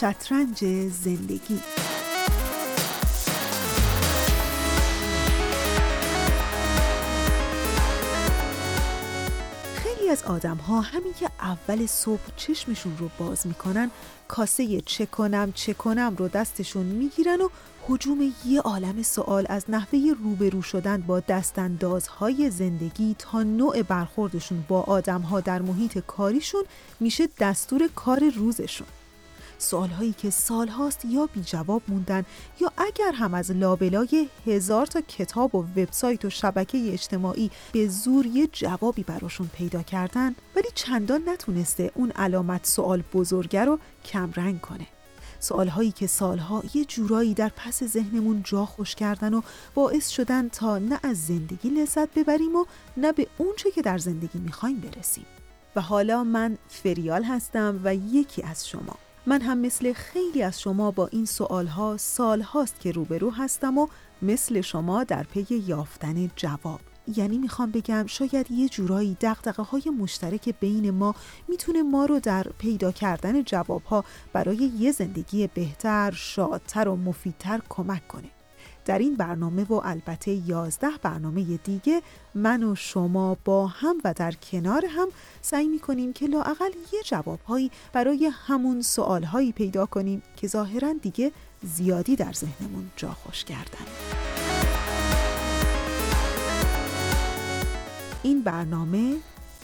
شطرنج زندگی. خیلی از آدم ها همین که اول صبح چشمشون رو باز می‌کنن کاسه چه کنم چه کنم رو دستشون می‌گیرن و حجوم یه عالم سوال از نحوه روبرو شدن با دستاندازهای زندگی تا نوع برخوردشون با آدمها در محیط کاریشون میشه دستور کار روزشون. سوالهایی که سالهاست یا بی جواب موندن یا اگر هم از لابلای هزار تا کتاب و وبسایت و شبکه اجتماعی به زور یه جوابی براشون پیدا کردن ولی چندان نتونسته اون علامت سوال بزرگه رو کمرنگ کنه. سوالهایی که سالها یه جورایی در پس ذهنمون جا خوش کردن و باعث شدن تا نه از زندگی لذت ببریم و نه به اونچه که در زندگی می‌خوایم برسیم. و حالا من فریال هستم و یکی از شما. من هم مثل خیلی از شما با این سوالها سال هاست که روبرو هستم و مثل شما در پی یافتن جواب یعنی می‌خوام بگم شاید یه جورایی دقدقه های مشترک بین ما می‌تونه ما رو در پیدا کردن جواب ها برای یه زندگی بهتر، شادتر و مفیدتر کمک کنه. در این برنامه و البته یازده برنامه دیگه من و شما با هم و در کنار هم سعی می کنیم که لاقل یه جوابهایی برای همون سوالهایی پیدا کنیم که ظاهرا دیگه زیادی در ذهنمون جا خوش کردن. این برنامه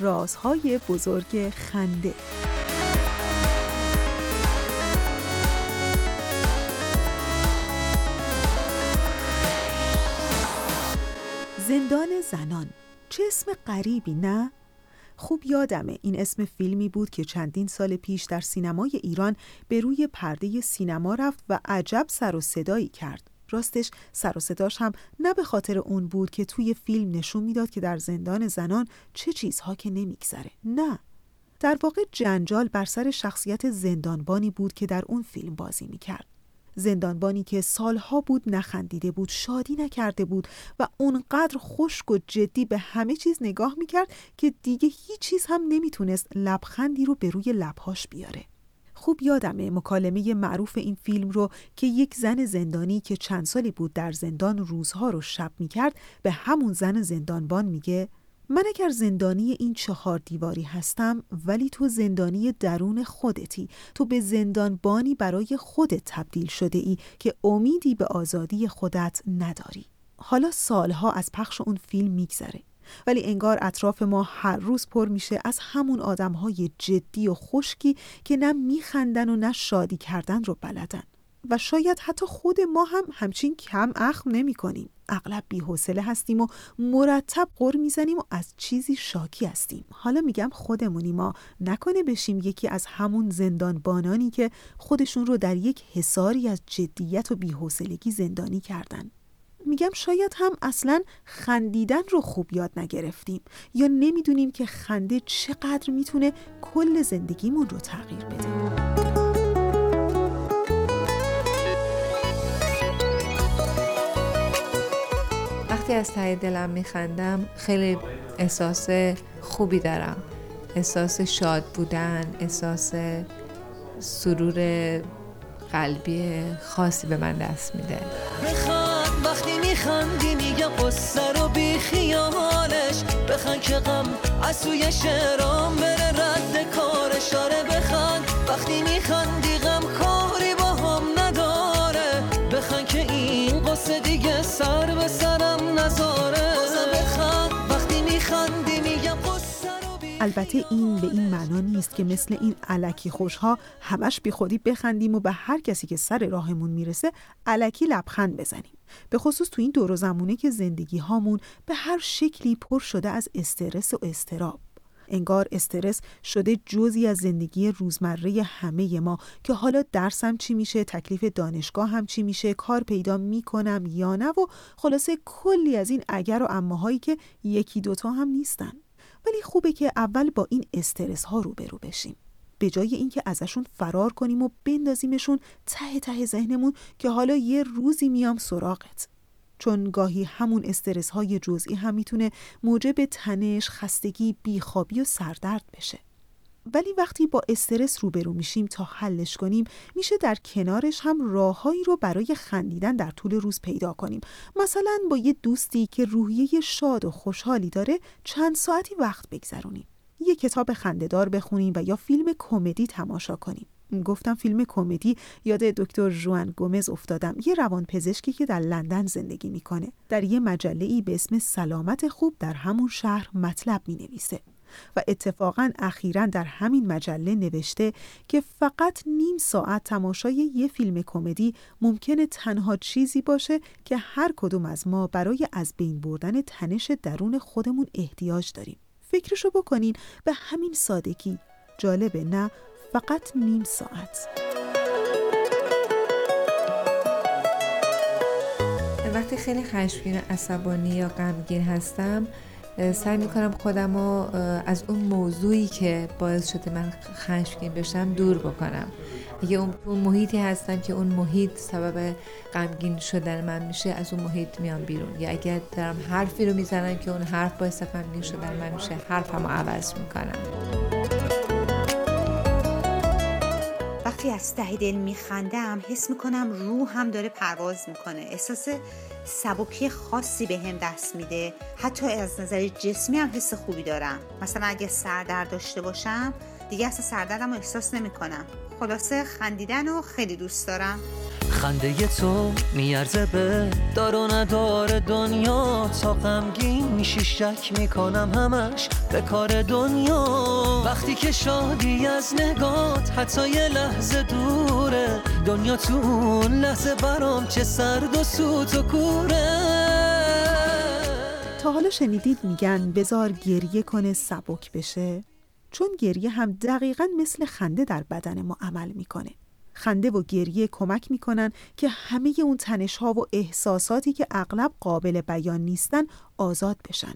رازهای بزرگ خنده زندان زنان چه اسم غریبی نه؟ خوب یادمه این اسم فیلمی بود که چندین سال پیش در سینمای ایران به روی پرده سینما رفت و عجب سر و صدایی کرد. راستش سر و صداش هم نه به خاطر اون بود که توی فیلم نشون می‌داد که در زندان زنان چه چیزها که نمیگذره نه در واقع جنجال بر سر شخصیت زندانبانی بود که در اون فیلم بازی می‌کرد زندانبانی که سالها بود نخندیده بود شادی نکرده بود و اونقدر خشک و جدی به همه چیز نگاه می‌کرد که دیگه هیچ چیز هم نمی‌تونست لبخندی رو به روی لبهاش بیاره. خوب یادمه مکالمه معروف این فیلم رو که یک زن زندانی که چند سالی بود در زندان روزها رو شب می‌کرد به همون زن زندانبان میگه من اگر زندانی این چهار دیواری هستم ولی تو زندانی درون خودتی. تو به زندانبانی برای خودت تبدیل شده ای که امیدی به آزادی خودت نداری. حالا سالها از پخش اون فیلم میگذره. ولی انگار اطراف ما هر روز پر میشه از همون آدمهای جدی و خشکی که نه میخندن و نه شادی کردن رو بلدن. و شاید حتی خود ما هم همچین کم اخم نمی کنیم. اغلب بیحوصله هستیم و مرتب قر می‌زنیم و از چیزی شاکی هستیم. حالا میگم خودمونی ما نکنه بشیم یکی از همون زندانبانانی که خودشون رو در یک حساری از جدیت و بیحوصلگی زندانی کردن. میگم شاید هم اصلا خندیدن رو خوب یاد نگرفتیم یا نمی‌دونیم که خنده چقدر می‌تونه کل زندگیمون رو تغییر بده. وقتی از ته دلم میخندم خیلی احساس خوبی دارم. احساس شاد بودن احساس سرور قلبی خاصی به من دست میده. بخند وقتی میخندی میگه قصه رو بی خیالش. بخند که غم از سوی شعرام بره رد کارش آره بخند وقتی میخندی دیگه سر به سرم نذاره بخند وقتی میخندی میگم قصه رو بی البته این به این معنا نیست که مثل این علکی خوشها همش بی خودی بخندیم و به هر کسی که سر راهمون می‌رسه علکی لبخند بزنیم. به خصوص تو این دور و زمونه که زندگی هامون به هر شکلی پر شده از استرس و استراب انگار استرس شده جزی از زندگی روزمره همه ما که حالا درسم چی میشه تکلیف دانشگاه هم چی میشه کار پیدا می‌کنم یا نه و خلاصه کلی از این اگر و اماهایی که یکی دوتا هم نیستن. ولی خوبه که اول با این استرس ها روبرو بشیم. به جای اینکه ازشون فرار کنیم و بندازیمشون ته ته ذهنمون که حالا یه روزی میام سراغت. چون گاهی همون استرس های جزئی هم می‌تونه موجب تنش، خستگی، بیخوابی و سردرد بشه. ولی وقتی با استرس روبرو میشیم تا حلش کنیم میشه در کنارش هم راههایی رو برای خندیدن در طول روز پیدا کنیم. مثلا با یه دوستی که روحیه شاد و خوشحالی داره چند ساعتی وقت بگذرونیم. یه کتاب خندهدار بخونیم و یا فیلم کمدی تماشا کنیم. گفتم فیلم کمدی یاد دکتر جوان گومز افتادم. یه روان پزشکی که در لندن زندگی می‌کنه. در یه مجله ای به اسم سلامت خوب در همون شهر مطلب می نویسه و اتفاقا اخیرا در همین مجله نوشته که فقط نیم ساعت تماشای یه فیلم کمدی ممکنه تنها چیزی باشه که هر کدوم از ما برای از بین بردن تنش درون خودمون احتیاج داریم. فکرشو بکنین به همین سادگی. جالبه نه؟ فقط نیم ساعت. وقتی خیلی خشمگین عصبانی یا غمگین هستم سعی می‌کنم خودم رو از اون موضوعی که باعث شده من خشمگین بشم دور بکنم. اگه اون محیطی هستم که اون محیط سبب غمگین شدن من میشه از اون محیط میام بیرون. یا اگر دارم حرفی رو می‌زنم که اون حرف باعث غمگین شدن من میشه حرفم رو عوض می‌کنم. وقتی از ته دل میخندم حس می‌کنم روحم داره پرواز می‌کنه. احساس سبکی خاصی به هم دست میده. حتی از نظر جسمی هم حس خوبی دارم. مثلا اگه سردرد داشته باشم دیگه اصلا سردردم رو احساس نمی‌کنم. خلاصه خندیدن رو خیلی دوست دارم. خنده تو میارزه به دار و ندار دنیا. تا غمگین میشی شک می‌کنم همش به کار دنیا. وقتی که شادی از نگات حتی یه لحظه دوره دنیا تو اون لحظه برام چه سرد و سوت و کوره. تا حالا شنیدید میگن بزار گریه کنه سبک بشه؟ چون گریه هم دقیقا مثل خنده در بدن ما عمل می‌کنه. خنده و گریه کمک می‌کنن که همه اون تنش ها و احساساتی که اغلب قابل بیان نیستن آزاد بشن.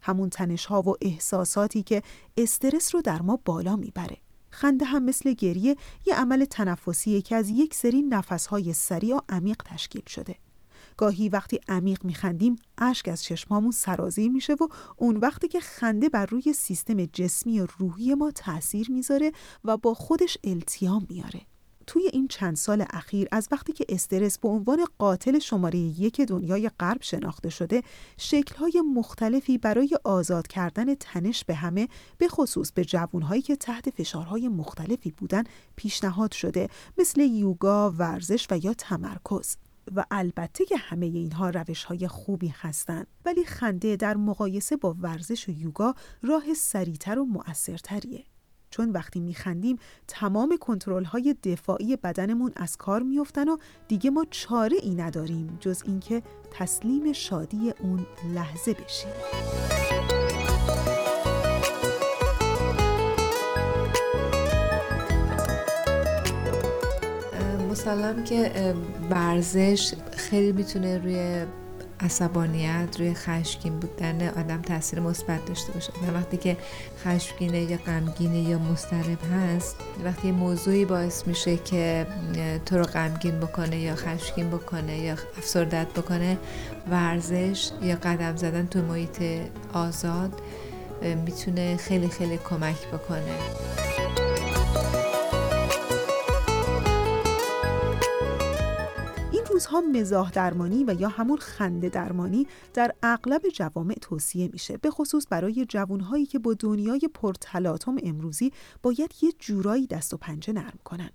همون تنش ها و احساساتی که استرس رو در ما بالا می‌بره. خنده هم مثل گریه یه عمل تنفسیه که از یک سری های سریع و عمیق تشکیل شده. گاهی وقتی عمیق میخندیم اشک از چشمامون سرازی میشه و اون وقتی که خنده بر روی سیستم جسمی و روحی ما تاثیر می‌ذاره و با خودش التیام میاره توی این چند سال اخیر از وقتی که استرس به عنوان قاتل شماره یک دنیای غرب شناخته شده شکلهای مختلفی برای آزاد کردن تنش به همه به خصوص به جوانهایی که تحت فشارهای مختلفی بودن پیشنهاد شده مثل یوگا، ورزش و یا تمرکز. و البته که همه اینها روش های خوبی هستند ولی خنده در مقایسه با ورزش و یوگا راه سریعتر و مؤثرتریه. چون وقتی میخندیم تمام کنترل های دفاعی بدنمون از کار میفتن و دیگه ما چاره ای نداریم جز اینکه تسلیم شادی اون لحظه بشیم. مسلم که ورزش خیلی می‌تونه روی عصبانیت روی خشمگین بودن آدم تاثیر مثبت داشته باشه. و وقتی که خشمگینه یا غمگینه یا مضطرب هست وقتی موضوعی باعث میشه که تو رو غمگین بکنه یا خشمگین بکنه یا افسردت بکنه ورزش یا قدم زدن تو محیط آزاد می‌تونه خیلی خیلی کمک بکنه. روزها مزاح درمانی و یا همون خنده درمانی در اغلب جوامع توصیه میشه به خصوص برای جوانهایی که با دنیای پرتلاطم امروزی باید یه جورایی دست و پنجه نرم کنن.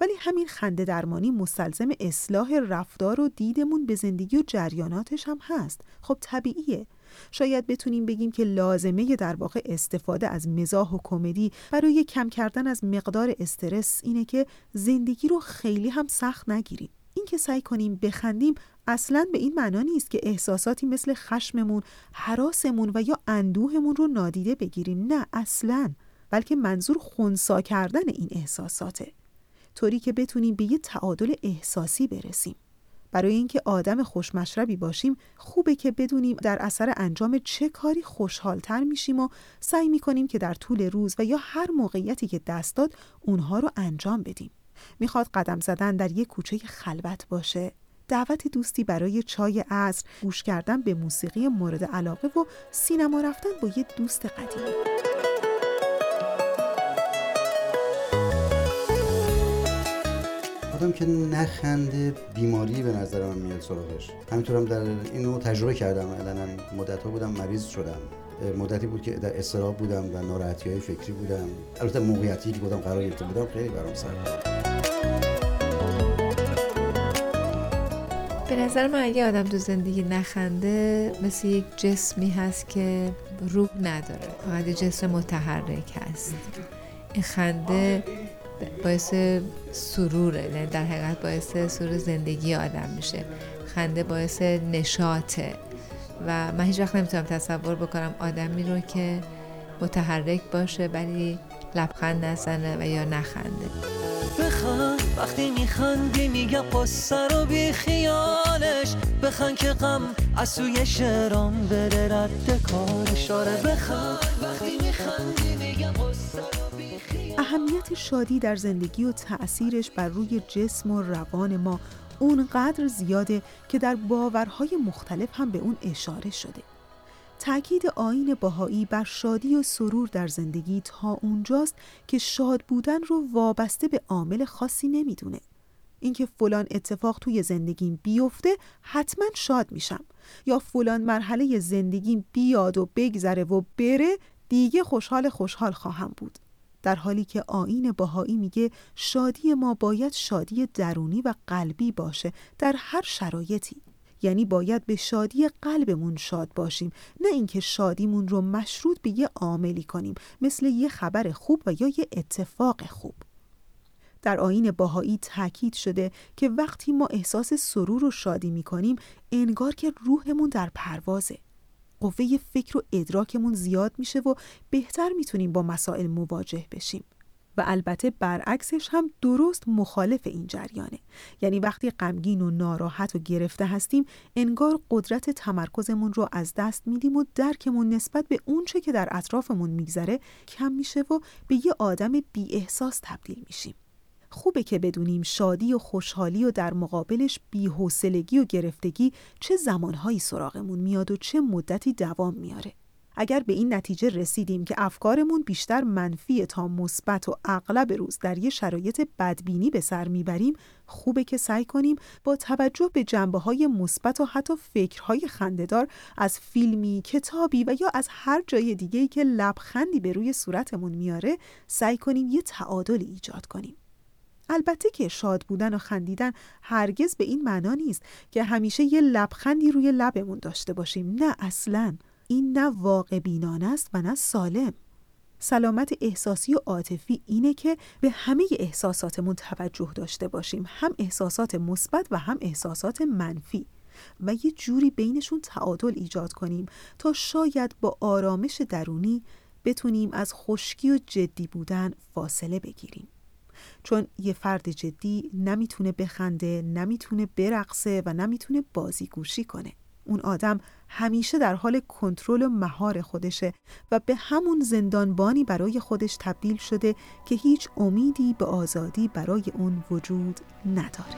ولی همین خنده درمانی مستلزم اصلاح رفتار و دیدمون به زندگی و جریاناتش هم هست. خب طبیعیه. شاید بتونیم بگیم که لازمه در واقع استفاده از مزاح و کمدی برای کم کردن از مقدار استرس اینه که زندگی رو خیلی هم سخت نگیریم. اینکه سعی کنیم بخندیم اصلا به این معنا نیست که احساساتی مثل خشممون، حراسمون و یا اندوهمون رو نادیده بگیریم. نه اصلا. بلکه منظور خونسا کردن این احساساته. طوری که بتونیم به یه تعادل احساسی برسیم. برای اینکه آدم خوشمشربی باشیم خوبه که بدونیم در اثر انجام چه کاری خوشحالتر میشیم و سعی می‌کنیم که در طول روز و یا هر موقعیتی که دست داد اونها رو انجام بدیم. می‌خواد قدم زدن در یک کوچه خلوت باشه. دعوت دوستی برای چای عصر گوش کردن به موسیقی مورد علاقه و سینما رفتن با یه دوست قدیم. آدم که نخنده بیماری به نظر من میاد سراغش. همینطورم در اینو تجربه کردم. الان مدت ها بودم مریض شدم. مدتی بود که در استراب بودم و ناراحتی های فکری بودم. البته موقعیتی که بودم قرار گرفته بودم خیلی برام سخت به نظر من اگه آدم تو زندگی نخنده مثل یک جسمی هست که روح نداره. فقط جسم متحرک هست. این خنده باعث سروره یعنی در حقیقت باعث سرور زندگی آدم میشه. خنده باعث نشاطه. و من هیچ وقت نمی‌تونم تصور بکنم آدمی رو که متحرک باشه ولی لبخند نزنه و یا نخنده. بخند وقتی میخندی میگه قصه رو بی خیالش. بخند که غم از سوی شعرام بره رد کارش. آره بخند وقتی میخندی میگه قصه رو بی اهمیت شادی در زندگی و تأثیرش بر روی جسم و روان ما اونقدر زیاده که در باورهای مختلف هم به اون اشاره شده. تأکید آین باهایی بر شادی و سرور در زندگی تا اونجاست که شاد بودن رو وابسته به عامل خاصی نمی‌دونه. اینکه فلان اتفاق توی زندگیم بیفته حتما شاد میشم یا فلان مرحله زندگیم بیاد و بگذره و بره دیگه خوشحال خوشحال خواهم بود. در حالی که آین باهایی میگه شادی ما باید شادی درونی و قلبی باشه در هر شرایطی یعنی باید به شادی قلبمون شاد باشیم نه اینکه شادیمون رو مشروط به یه عاملی کنیم مثل یه خبر خوب و یا یه اتفاق خوب. در آین باهایی تاکید شده که وقتی ما احساس سرور و شادی می کنیم انگار که روحمون در پروازه. قوه فکر و ادراکمون زیاد میشه و بهتر می‌تونیم با مسائل مواجه بشیم. البته برعکسش هم درست مخالف این جریانه یعنی وقتی غمگین و ناراحت و گرفته هستیم انگار قدرت تمرکزمون رو از دست میدیم و درکمون نسبت به اونچه که در اطرافمون میگذره کم میشه و به یه آدم بی احساس تبدیل میشیم خوبه که بدونیم شادی و خوشحالی و در مقابلش بیحوصلگی و گرفتگی چه زمانهایی سراغمون میاد و چه مدتی دوام میاره. اگر به این نتیجه رسیدیم که افکارمون بیشتر منفی تا مثبت و اغلب روز در یه شرایط بدبینی به سر می‌بریم خوبه که سعی کنیم با توجه به جنبه های مثبت و حتی فکرهای خندهدار از فیلمی، کتابی و یا از هر جای دیگهی که لبخندی به روی صورتمون میاره سعی کنیم یه تعادلی ایجاد کنیم. البته که شاد بودن و خندیدن هرگز به این معنا نیست که همیشه یه لبخندی روی لبمون داشته باشیم نه اصلا این نه واقع بینانه است و نه سالم. سلامت احساسی و عاطفی اینه که به همه احساساتمون توجه داشته باشیم. هم احساسات مثبت و هم احساسات منفی. و یه جوری بینشون تعادل ایجاد کنیم تا شاید با آرامش درونی بتونیم از خشکی و جدی بودن فاصله بگیریم. چون یه فرد جدی نمی‌تونه بخنده نمی‌تونه برقصه و نمی‌تونه بازیگوشی کنه. اون آدم همیشه در حال کنترل مهار خودشه و به همون زندانبانی برای خودش تبدیل شده که هیچ امیدی به آزادی برای اون وجود نداره.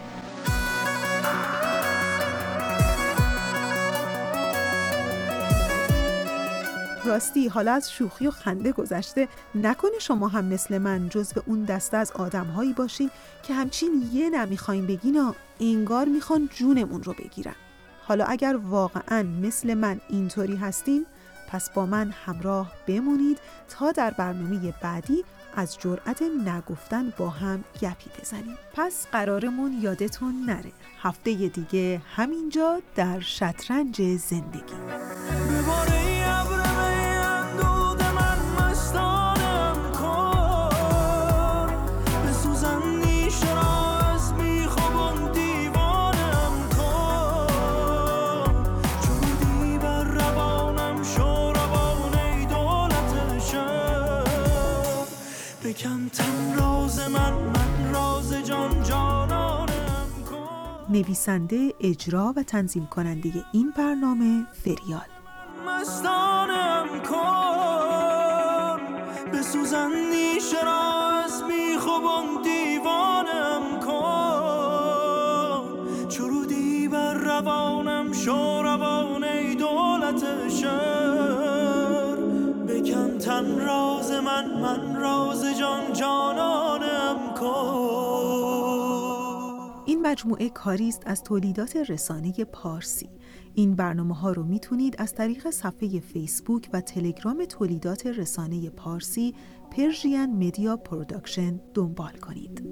راستی حالا از شوخی و خنده گذشته نکنه شما هم مثل من جز به اون دسته از آدمهایی باشین که همچین یه نمی‌خوایم بگین انگار می‌خوان جونمون رو بگیرن. حالا اگر واقعا مثل من اینطوری هستین پس با من همراه بمونید تا در برنامه بعدی از جرأت نگفتن با هم گپی بزنیم. پس قرارمون یادتون نره. هفته دیگه همینجا در شطرنج زندگی. نویسنده اجرا و تنظیم کننده این برنامه فریال. مستانم کن به سوزن نیشراز میخوبان دیوانم کن. چرودی بر روانم شو روان ای دولت شهر. بکن تن راز من من راز جان جانانم کن. مجموعه کاری است از تولیدات رسانه پارسی این برنامه ها رو می‌تونید از طریق صفحه فیسبوک و تلگرام تولیدات رسانه پارسی Persian Media Production دنبال کنید.